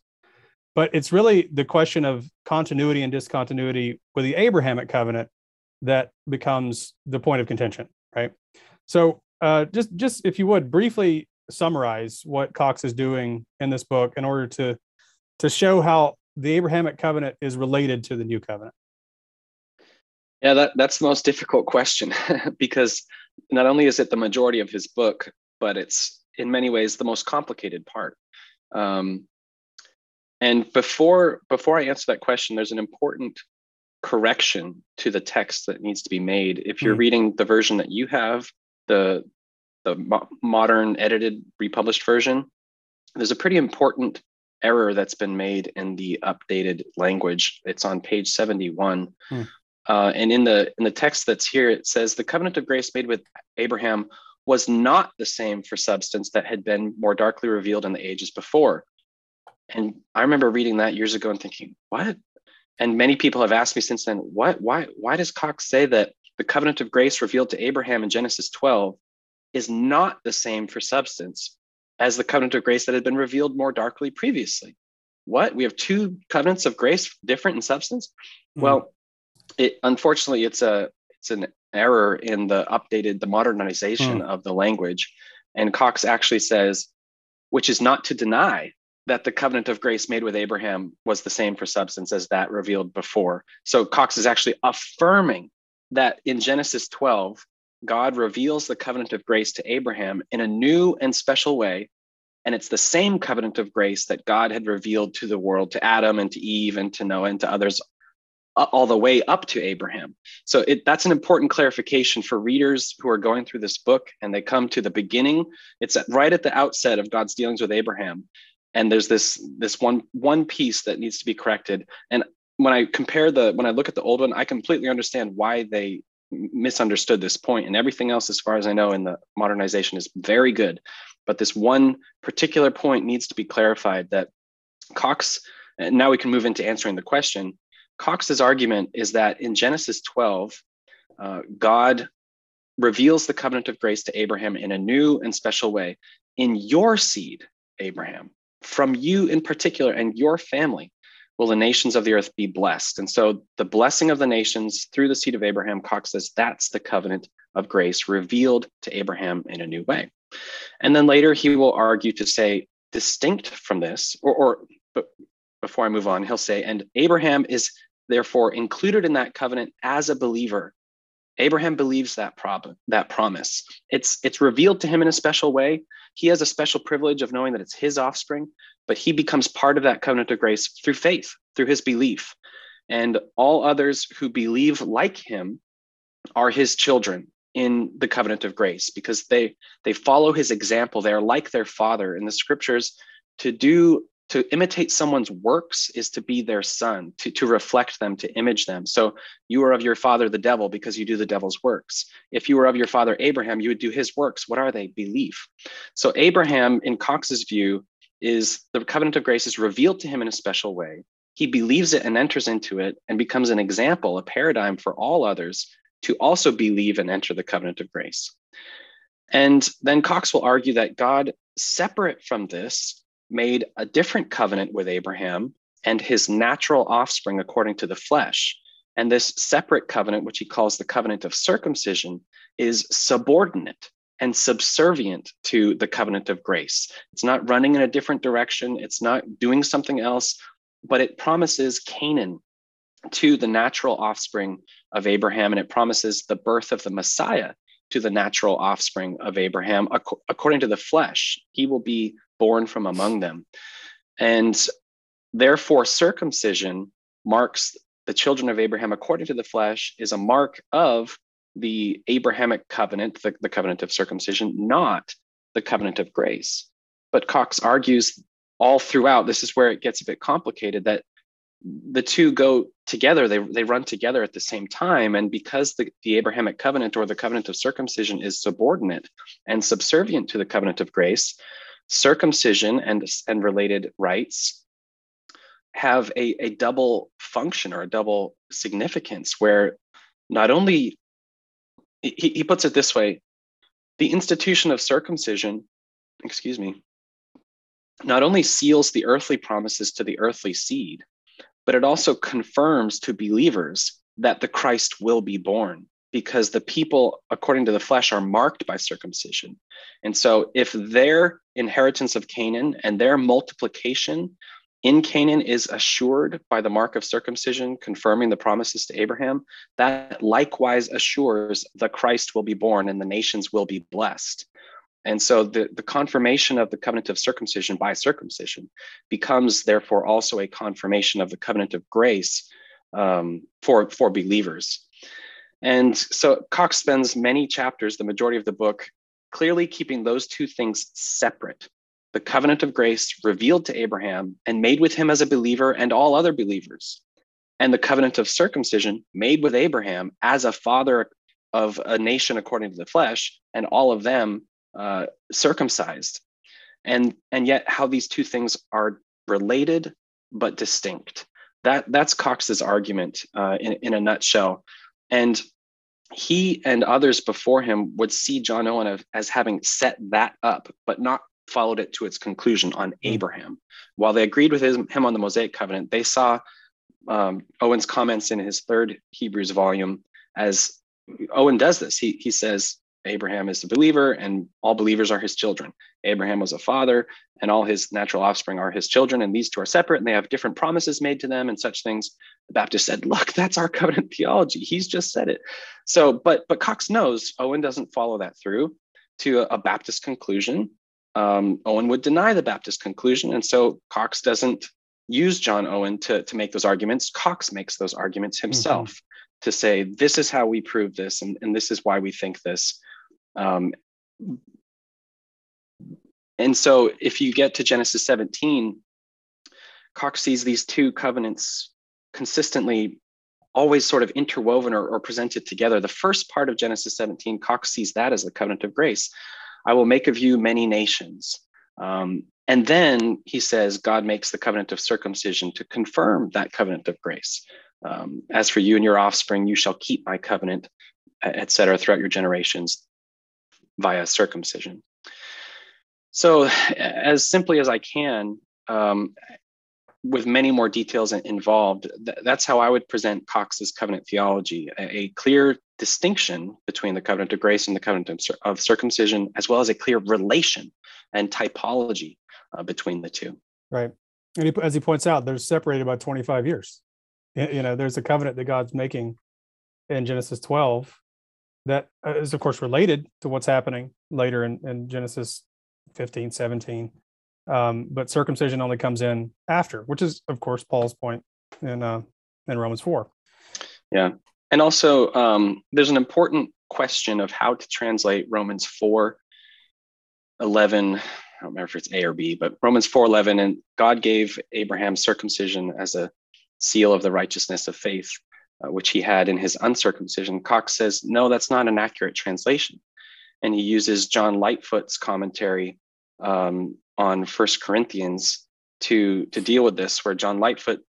But it's really the question of continuity and discontinuity with the Abrahamic covenant that becomes the point of contention, right? So, uh, just just if you would briefly summarize what Cox is doing in this book in order to to show how the Abrahamic covenant is related to the new covenant. Yeah, that, that's the most difficult question because not only is it the majority of his book, but it's in many ways the most complicated part. Um, and before before I answer that question, there's an important correction to the text that needs to be made. If you're mm. reading the version that you have, the the mo- modern edited republished version, there's a pretty important error that's been made in the updated language. It's on page 71. Mm. Uh, and in the in the text that's here, it says the covenant of grace made with Abraham was not the same for substance that had been more darkly revealed in the ages before. And I remember reading that years ago and thinking, what? And many people have asked me since then, what, why, why does Cox say that the covenant of grace revealed to Abraham in Genesis 12 is not the same for substance as the covenant of grace that had been revealed more darkly previously? What? We have two covenants of grace different in substance? Mm-hmm. Well, it unfortunately it's a it's an error in the updated the modernization mm. of the language. And Cox actually says, which is not to deny that the covenant of grace made with Abraham was the same for substance as that revealed before. So Cox is actually affirming that in Genesis 12, God reveals the covenant of grace to Abraham in a new and special way. And it's the same covenant of grace that God had revealed to the world, to Adam and to Eve and to Noah and to others all the way up to Abraham. So it, that's an important clarification for readers who are going through this book and they come to the beginning. It's right at the outset of God's dealings with Abraham and there's this this one one piece that needs to be corrected. And when i compare the when i look at the old one i completely understand why they misunderstood this point. And everything else as far as i know in the modernization is very good. But this one particular point needs to be clarified that cox and now we can move into answering the question. Cox's argument is that in Genesis 12, uh, God reveals the covenant of grace to Abraham in a new and special way. In your seed, Abraham, from you in particular and your family, will the nations of the earth be blessed. And so the blessing of the nations through the seed of Abraham, Cox says that's the covenant of grace revealed to Abraham in a new way. And then later he will argue to say, distinct from this, or, or but before I move on, he'll say, and Abraham is therefore included in that covenant as a believer. Abraham believes that prob- that promise. It's it's revealed to him in a special way. He has a special privilege of knowing that it's his offspring, but he becomes part of that covenant of grace through faith, through his belief. And all others who believe like him are his children in the covenant of grace because they they follow his example they're like their father in the scriptures to do to imitate someone's works is to be their son to, to reflect them to image them. So you are of your father the devil because you do the devil's works. If you were of your father abraham you would do his works. What are they? Belief. So abraham in cox's view is the covenant of grace is revealed to him in a special way. He believes it and enters into it and becomes an example a paradigm for all others to also believe and enter the covenant of grace. And then Cox will argue that God, separate from this, made a different covenant with Abraham and his natural offspring according to the flesh. And this separate covenant, which he calls the covenant of circumcision, is subordinate and subservient to the covenant of grace. It's not running in a different direction, it's not doing something else, but it promises Canaan to the natural offspring of Abraham, and it promises the birth of the Messiah to the natural offspring of Abraham according to the flesh. He will be born from among them. And therefore, circumcision marks the children of Abraham according to the flesh, is a mark of the Abrahamic covenant, the, the covenant of circumcision, not the covenant of grace. But Cox argues all throughout, this is where it gets a bit complicated, that the two go together they, they run together at the same time and because the, the abrahamic covenant or the covenant of circumcision is subordinate and subservient to the covenant of grace circumcision and, and related rites have a, a double function or a double significance where not only he, he puts it this way the institution of circumcision excuse me not only seals the earthly promises to the earthly seed but it also confirms to believers that the Christ will be born because the people, according to the flesh, are marked by circumcision. And so, if their inheritance of Canaan and their multiplication in Canaan is assured by the mark of circumcision, confirming the promises to Abraham, that likewise assures the Christ will be born and the nations will be blessed. And so the, the confirmation of the covenant of circumcision by circumcision becomes therefore also a confirmation of the covenant of grace um, for, for believers. And so Cox spends many chapters, the majority of the book, clearly keeping those two things separate. The covenant of grace revealed to Abraham and made with him as a believer and all other believers. And the covenant of circumcision made with Abraham as a father of a nation according to the flesh, and all of them uh, circumcised and and yet how these two things are related but distinct that that's cox's argument uh, in, in a nutshell and he and others before him would see john owen as having set that up but not followed it to its conclusion on mm-hmm. abraham while they agreed with his, him on the mosaic covenant they saw um, owen's comments in his third hebrews volume as owen does this he, he says Abraham is a believer and all believers are his children. Abraham was a father and all his natural offspring are his children. And these two are separate and they have different promises made to them and such things. The Baptist said, look, that's our covenant theology. He's just said it. So, but, but Cox knows Owen doesn't follow that through to a, a Baptist conclusion. Um, Owen would deny the Baptist conclusion. And so Cox doesn't use John Owen to, to make those arguments. Cox makes those arguments mm-hmm. himself. Mm-hmm. To say, this is how we prove this, and, and this is why we think this um, and so if you get to Genesis 17, Cox sees these two covenants consistently always sort of interwoven or, or, presented together. The first part of Genesis 17, Cox sees that as the covenant of grace. I will make of you many nations. Um, and then he says God makes the covenant of circumcision to confirm that covenant of grace. Um, As for you and your offspring, you shall keep my covenant, etc., throughout your generations via circumcision. So, as simply as I can, um, with many more details involved, th- that's how I would present Cox's covenant theology a, a, clear distinction between the covenant of grace and the covenant of, circumcision, as well as a clear relation and typology uh, between the two. Right. And he, as he points out, they're separated by 25 years. You know, there's a covenant that God's making in Genesis 12 that uh, of course, related to what's happening later in, in Genesis 15, 17. Um, but circumcision only comes in after, which is, of course, Paul's point in uh, in Romans 4. Yeah. And also, um, there's an important question of how to translate Romans 4 11. I don't remember if it's A or B, but Romans 4 11. And God gave Abraham circumcision as a seal of the righteousness of faith, uh, which he had in his uncircumcision. Cox says, no, that's not an accurate translation. And he uses John Lightfoot's commentary um, on First Corinthians to, to deal with this, where John Lightfoot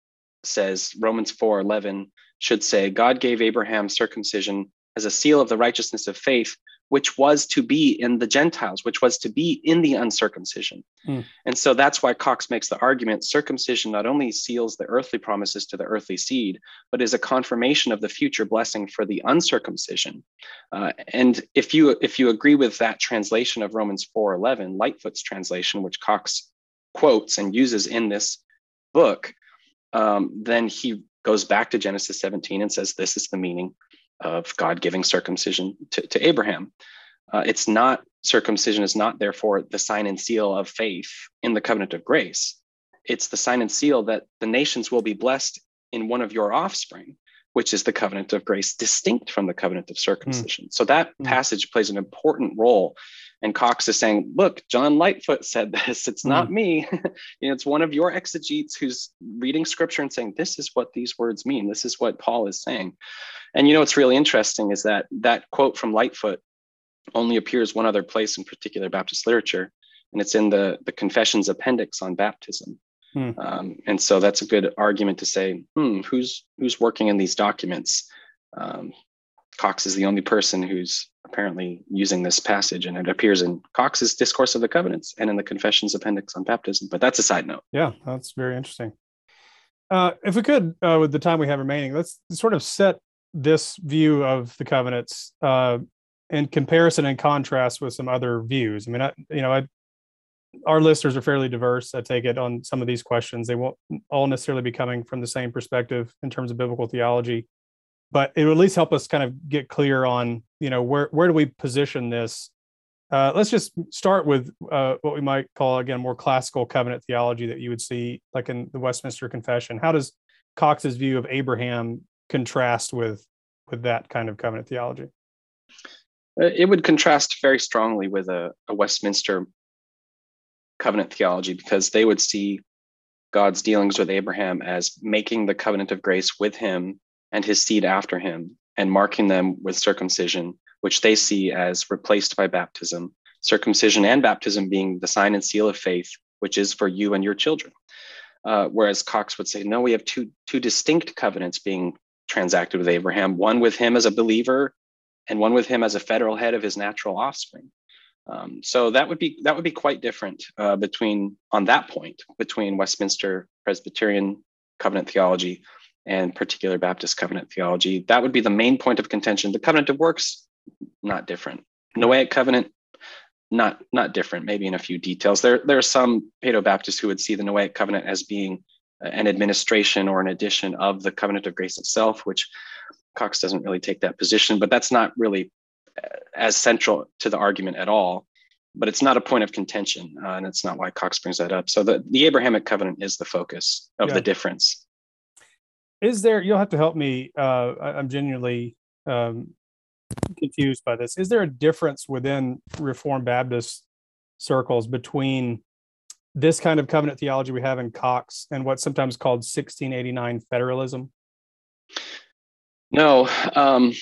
says Romans 4 11 should say, God gave Abraham circumcision as a seal of the righteousness of faith, which was to be in the Gentiles, which was to be in the uncircumcision. Mm. And so that's why Cox makes the argument circumcision not only seals the earthly promises to the earthly seed, but is a confirmation of the future blessing for the uncircumcision. Uh, and if you if you agree with that translation of Romans 4:11, Lightfoot's translation, which Cox quotes and uses in this book, um, then he goes back to Genesis 17 and says, This is the meaning of God giving circumcision to, to Abraham. Uh, it's not, circumcision is not, therefore, the sign and seal of faith in the covenant of grace. It's the sign and seal that the nations will be blessed in one of your offspring, which is the covenant of grace, distinct from the covenant of circumcision. Mm. So that mm. passage plays an important role and Cox is saying, look, John Lightfoot said this. It's not mm. me. you know, it's one of your exegetes who's reading scripture and saying, this is what these words mean. This is what Paul is saying. And you know, what's really interesting is that that quote from Lightfoot only appears one other place in particular Baptist literature, and it's in the, the Confessions appendix on baptism. Hmm. Um, and so that's a good argument to say, hmm, who's who's working in these documents? Um, Cox is the only person who's apparently using this passage, and it appears in Cox's Discourse of the Covenants and in the Confessions Appendix on Baptism. But that's a side note. Yeah, that's very interesting. Uh, if we could, uh, with the time we have remaining, let's sort of set this view of the covenants uh, in comparison and contrast with some other views. I mean, I, you know, I, our listeners are fairly diverse. I take it on some of these questions. They won't all necessarily be coming from the same perspective in terms of biblical theology but it will at least help us kind of get clear on you know where where do we position this? Uh, let's just start with uh, what we might call again more classical covenant theology that you would see like in the westminster confession. How does cox's view of abraham contrast with with that kind of covenant theology? Uh, it would contrast very strongly with a, a westminster covenant theology because they would see god's dealings with abraham as making the covenant of grace with him and his seed after him, and marking them with circumcision, which they see as replaced by baptism, circumcision and baptism being the sign and seal of faith, which is for you and your children. Uh, whereas Cox would say, no, we have two, two distinct covenants being transacted with Abraham, one with him as a believer and one with him as a federal head of his natural offspring. Um, so that would be that would be quite different uh, between on that point between Westminster Presbyterian covenant theology and particular Baptist covenant theology. That would be the main point of contention. The covenant of works, not different. Noahic covenant, not not different. Maybe in a few details. There there are some Paedo Baptists who would see the Noahic covenant as being an administration or an addition of the covenant of grace itself, which Cox doesn't really take that position. But that's not really uh, as central to the argument at all. But it's not a point of contention, uh, and it's not why Cox brings that up. So the, the Abrahamic covenant is the focus of yeah. the difference is there you'll have to help me uh, i'm genuinely um, confused by this. Is there a difference within reformed baptist circles between this kind of covenant theology we have in cox and what's sometimes called 1689 federalism? No um,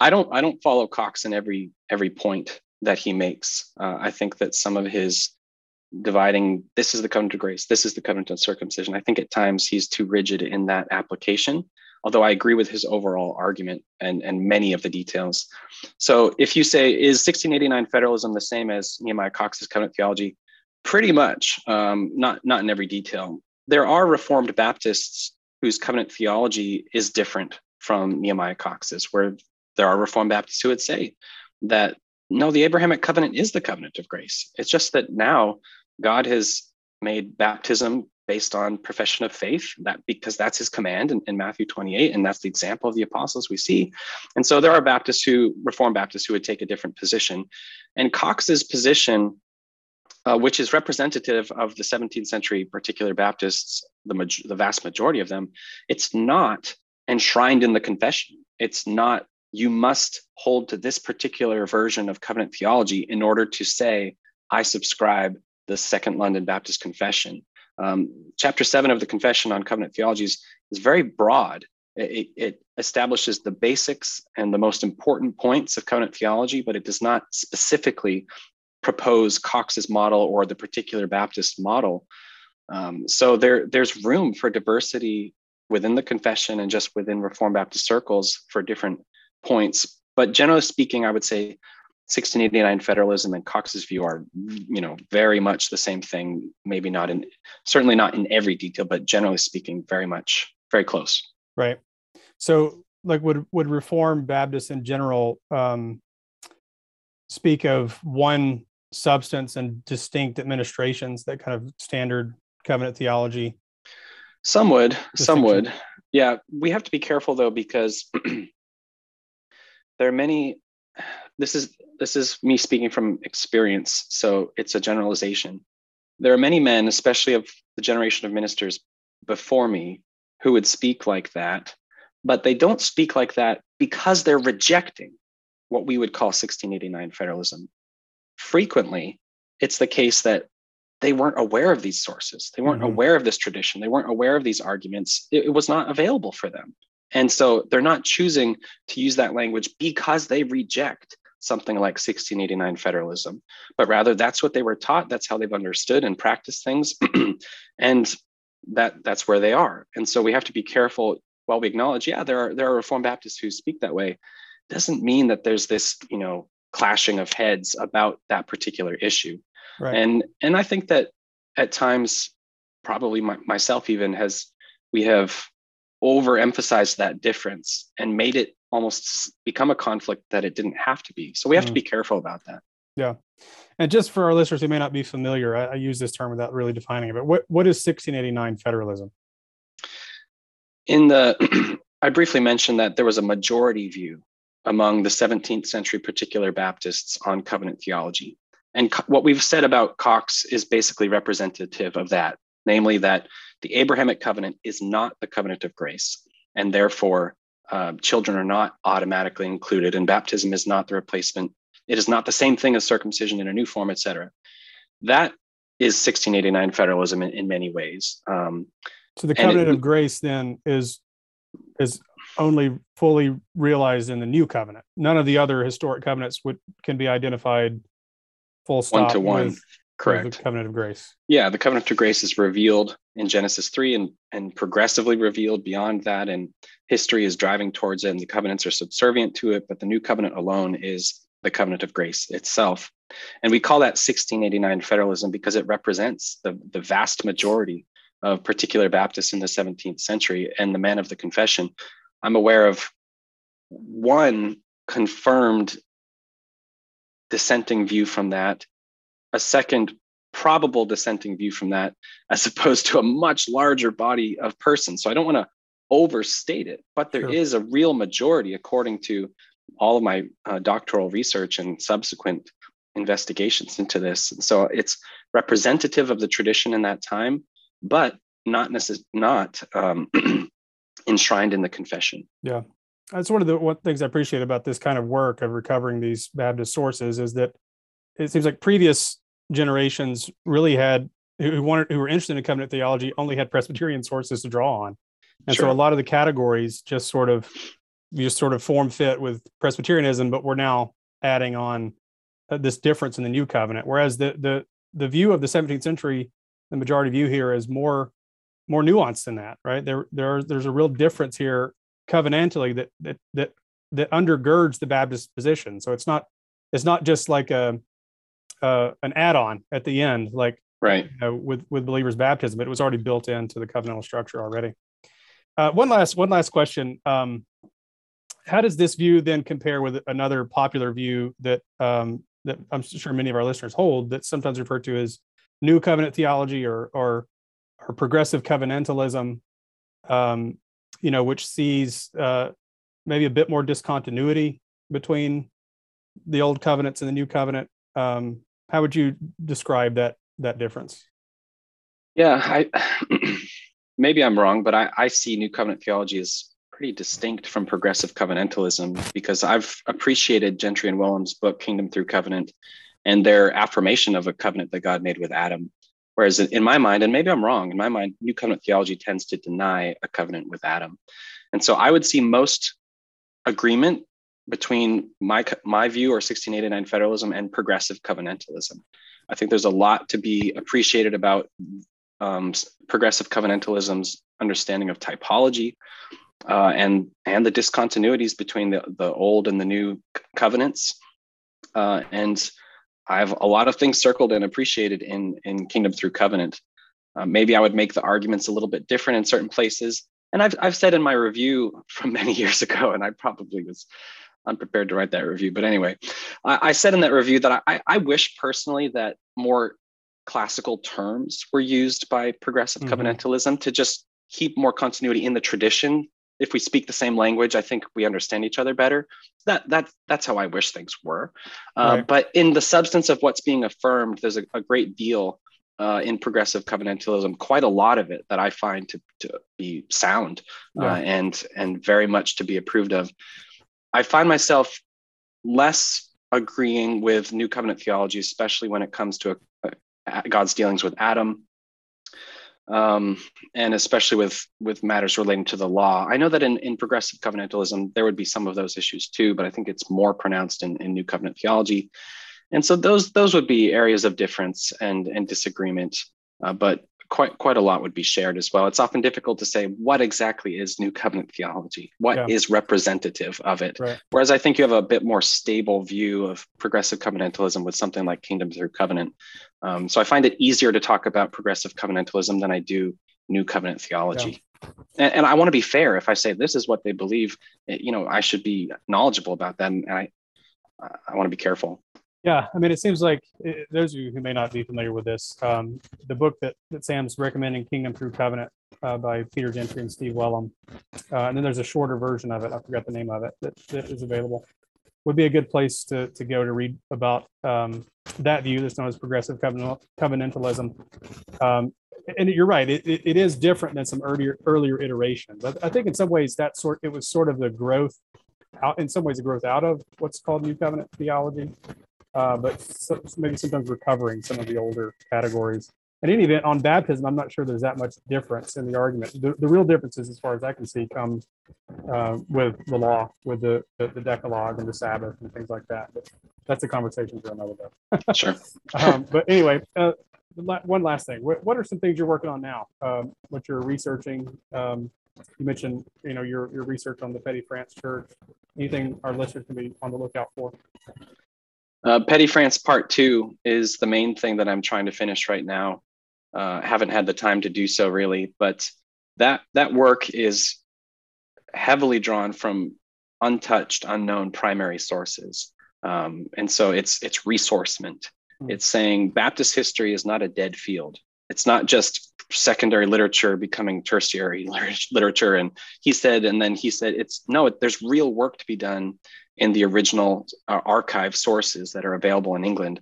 i don't i don't follow cox in every every point that he makes. Uh, i think that some of his dividing this is the covenant of grace, this is the covenant of circumcision. I think at times he's too rigid in that application. although I agree with his overall argument and, and many of the details. So if you say, is 1689 federalism the same as Nehemiah Cox's covenant theology? Pretty much, um, not, not in every detail. There are Reformed Baptists whose covenant theology is different from Nehemiah Cox's, where there are Reformed Baptists who would say that no, the Abrahamic covenant is the covenant of grace. It's just that now God has made baptism based on profession of faith that because that's his command in, in, matthew 28 and that's the example of the apostles we see. And so there are baptists who reform baptists who would take a different position. And cox's position uh, which is representative of the 17th century particular baptists the, the vast majority of them it's not enshrined in the confession. It's not you must hold to this particular version of covenant theology in order to say i subscribe the Second London Baptist Confession. Um, chapter seven of the Confession on Covenant Theologies is very broad. It, it, establishes the basics and the most important points of covenant theology, but it does not specifically propose Cox's model or the particular Baptist model. Um, so there, there's room for diversity within the confession and just within Reformed Baptist circles for different points. But generally speaking, I would say 1689 federalism and Cox's view are, you know, very much the same thing. Maybe not in, certainly not in every detail, but generally speaking, very much, very close. Right. So, like, would would Reform Baptists in general um, speak of one substance and distinct administrations that kind of standard covenant theology? Some would. Some would. Yeah, we have to be careful though because there are many this is this is me speaking from experience so it's a generalization. There are many men especially of the generation of ministers before me who would speak like that but they don't speak like that because they're rejecting what we would call 1689 federalism. Frequently it's the case that they weren't aware of these sources. They weren't mm-hmm. aware of this tradition. They weren't aware of these arguments. It, it was not available for them. And so they're not choosing to use that language because they reject something like 1689 federalism, but rather that's what they were taught. That's how they've understood and practiced things. and that that's where they are. And so we have to be careful while we acknowledge, yeah, there are there are Reformed Baptists who speak that way. Doesn't mean that there's this, you know, clashing of heads about that particular issue. Right. And and I think that at times, probably my, myself even has we have overemphasized that difference and made it almost become a conflict that it didn't have to be. So we have mm. to be careful about that. Yeah. And just for our listeners who may not be familiar, I, I use this term without really defining it, but what, what is 1689 federalism? In the, I briefly mentioned that there was a majority view among the 17th century particular Baptists on covenant theology. And co- what we've said about Cox is basically representative of that, namely that the Abrahamic covenant is not the covenant of grace, and therefore uh, children are not automatically included, and baptism is not the replacement. It is not the same thing as circumcision in a new form, etc. That is 1689 federalism in, in many ways. Um, so the covenant it, of grace then is is only fully realized in the new covenant. None of the other historic covenants would can be identified full stop one to one. With, Correct. the covenant of grace. Yeah, the covenant of grace is revealed in Genesis 3 and, and progressively revealed beyond that. And history is driving towards it, and the covenants are subservient to it. But the new covenant alone is the covenant of grace itself. And we call that 1689 federalism because it represents the, the vast majority of particular Baptists in the 17th century and the men of the confession. I'm aware of one confirmed dissenting view from that a second probable dissenting view from that as opposed to a much larger body of persons. So I don't want to overstate it, but there sure. is a real majority, according to all of my uh, doctoral research and subsequent investigations into this. And so it's representative of the tradition in that time, but not necess- not um, enshrined in the confession. Yeah, that's one of the one things I appreciate about this kind of work of recovering these Baptist sources is that it seems like previous generations really had who wanted who were interested in covenant theology only had Presbyterian sources to draw on, and sure. so a lot of the categories just sort of just sort of form fit with Presbyterianism, but we're now adding on uh, this difference in the new covenant. Whereas the the the view of the 17th century, the majority view here is more more nuanced than that, right? There there there's a real difference here covenantally that that that that undergirds the Baptist position. So it's not it's not just like a uh, an add-on at the end, like right you know, with with believers' baptism. It was already built into the covenantal structure already. Uh, one last one last question. Um, how does this view then compare with another popular view that um, that I'm sure many of our listeners hold, that sometimes referred to as New Covenant theology or or, or progressive covenantalism? Um, you know, which sees uh, maybe a bit more discontinuity between the old covenants and the new covenant. Um, how would you describe that that difference? Yeah, I maybe I'm wrong, but I, I see New Covenant theology as pretty distinct from progressive covenantalism because I've appreciated Gentry and Wellum's book, Kingdom Through Covenant, and their affirmation of a covenant that God made with Adam. Whereas in my mind, and maybe I'm wrong, in my mind, New Covenant theology tends to deny a covenant with Adam. And so I would see most agreement between my, my view or 1689 federalism and progressive covenantalism. I think there's a lot to be appreciated about um, progressive covenantalism's understanding of typology uh, and and the discontinuities between the, the old and the new covenants. Uh, and I have a lot of things circled and appreciated in in Kingdom Through Covenant. Uh, maybe I would make the arguments a little bit different in certain places. And I've I've said in my review from many years ago, and I probably was unprepared to write that review. But anyway, I, I said in that review that I, I wish personally that more classical terms were used by progressive mm-hmm. covenantalism to just keep more continuity in the tradition. If we speak the same language, I think we understand each other better. That that that's how I wish things were. Uh, right. But in the substance of what's being affirmed, there's a, a great deal uh, in progressive covenantalism, quite a lot of it that I find to, to be sound uh, yeah. uh, and and very much to be approved of. I find myself less agreeing with New Covenant theology, especially when it comes to a, a, God's dealings with Adam, um, and especially with with matters relating to the law. I know that in, in progressive covenantalism there would be some of those issues too, but I think it's more pronounced in, in New Covenant theology. And so those those would be areas of difference and and disagreement. Uh, but quite quite a lot would be shared as well. It's often difficult to say what exactly is New Covenant theology, What yeah. is representative of it. Right. Whereas I think you have a bit more stable view of progressive covenantalism with something like Kingdom Through Covenant. Um, so I find it easier to talk about progressive covenantalism than I do New Covenant theology. Yeah. And, and, I want to be fair. If I say this is what they believe, you know, I should be knowledgeable about them, and I I want to be careful. Yeah, I mean, it seems like it, those of you who may not be familiar with this, um, the book that, that Sam's recommending, Kingdom Through Covenant, uh, by Peter Gentry and Steve Wellum, uh, and then there's a shorter version of it. I forgot the name of it that, that is available. Would be a good place to, to go to read about um, that view that's known as progressive covenantalism. Um, and you're right; it, it, it is different than some earlier earlier iterations. I, I think in some ways that sort it was sort of the growth out in some ways the growth out of what's called New Covenant theology uh, but so, maybe sometimes recovering some of the older categories. In any event, on baptism, I'm not sure there's that much difference in the argument. The, the real differences, as far as I can see, come uh, with the law, with the, the, the, Decalogue and the Sabbath and things like that. But that's a conversation for another day. sure. um, but anyway, uh, one last thing. What, what, are some things you're working on now? Um, what you're researching? Um, you mentioned, you know, your your research on the Petty France Church. Anything our listeners can be on the lookout for? Uh, Petty France Part Two is the main thing that I'm trying to finish right now. Uh, haven't had the time to do so really, but that that work is heavily drawn from untouched, unknown primary sources, um, and so it's it's ressourcement. Mm. It's saying Baptist history is not a dead field. It's not just secondary literature becoming tertiary literature. And he said, and then he said, it's no, there's real work to be done in the original uh, archive sources that are available in England.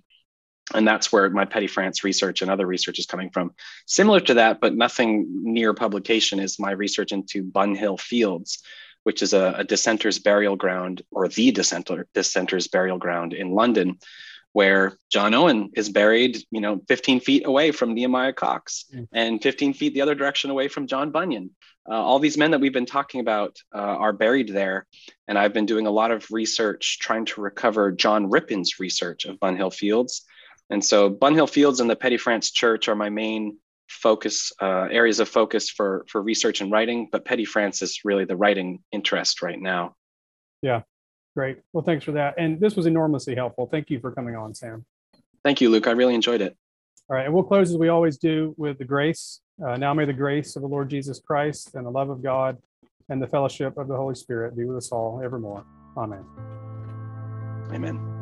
And that's where my Petty France research and other research is coming from. Similar to that, but nothing near publication, is my research into Bunhill Fields, which is a, a dissenter's burial ground or the dissenter, dissenter's burial ground in London, where John Owen is buried, you know, 15 feet away from Nehemiah Cox mm. and 15 feet the other direction away from John Bunyan. Uh, all these men that we've been talking about uh, are buried there. And I've been doing a lot of research trying to recover John Rippon's research of Bunhill Fields. And so Bunhill Fields and the Petty France Church are my main focus uh, areas of focus for for research and writing, but Petty France is really the writing interest right now. Yeah, great. Well, thanks for that. And this was enormously helpful. Thank you for coming on, Sam. Thank you, Luke. I really enjoyed it. All right, and we'll close as we always do with the grace. Uh, now may the grace of the Lord Jesus Christ and the love of God and the fellowship of the Holy Spirit be with us all evermore. Amen. Amen.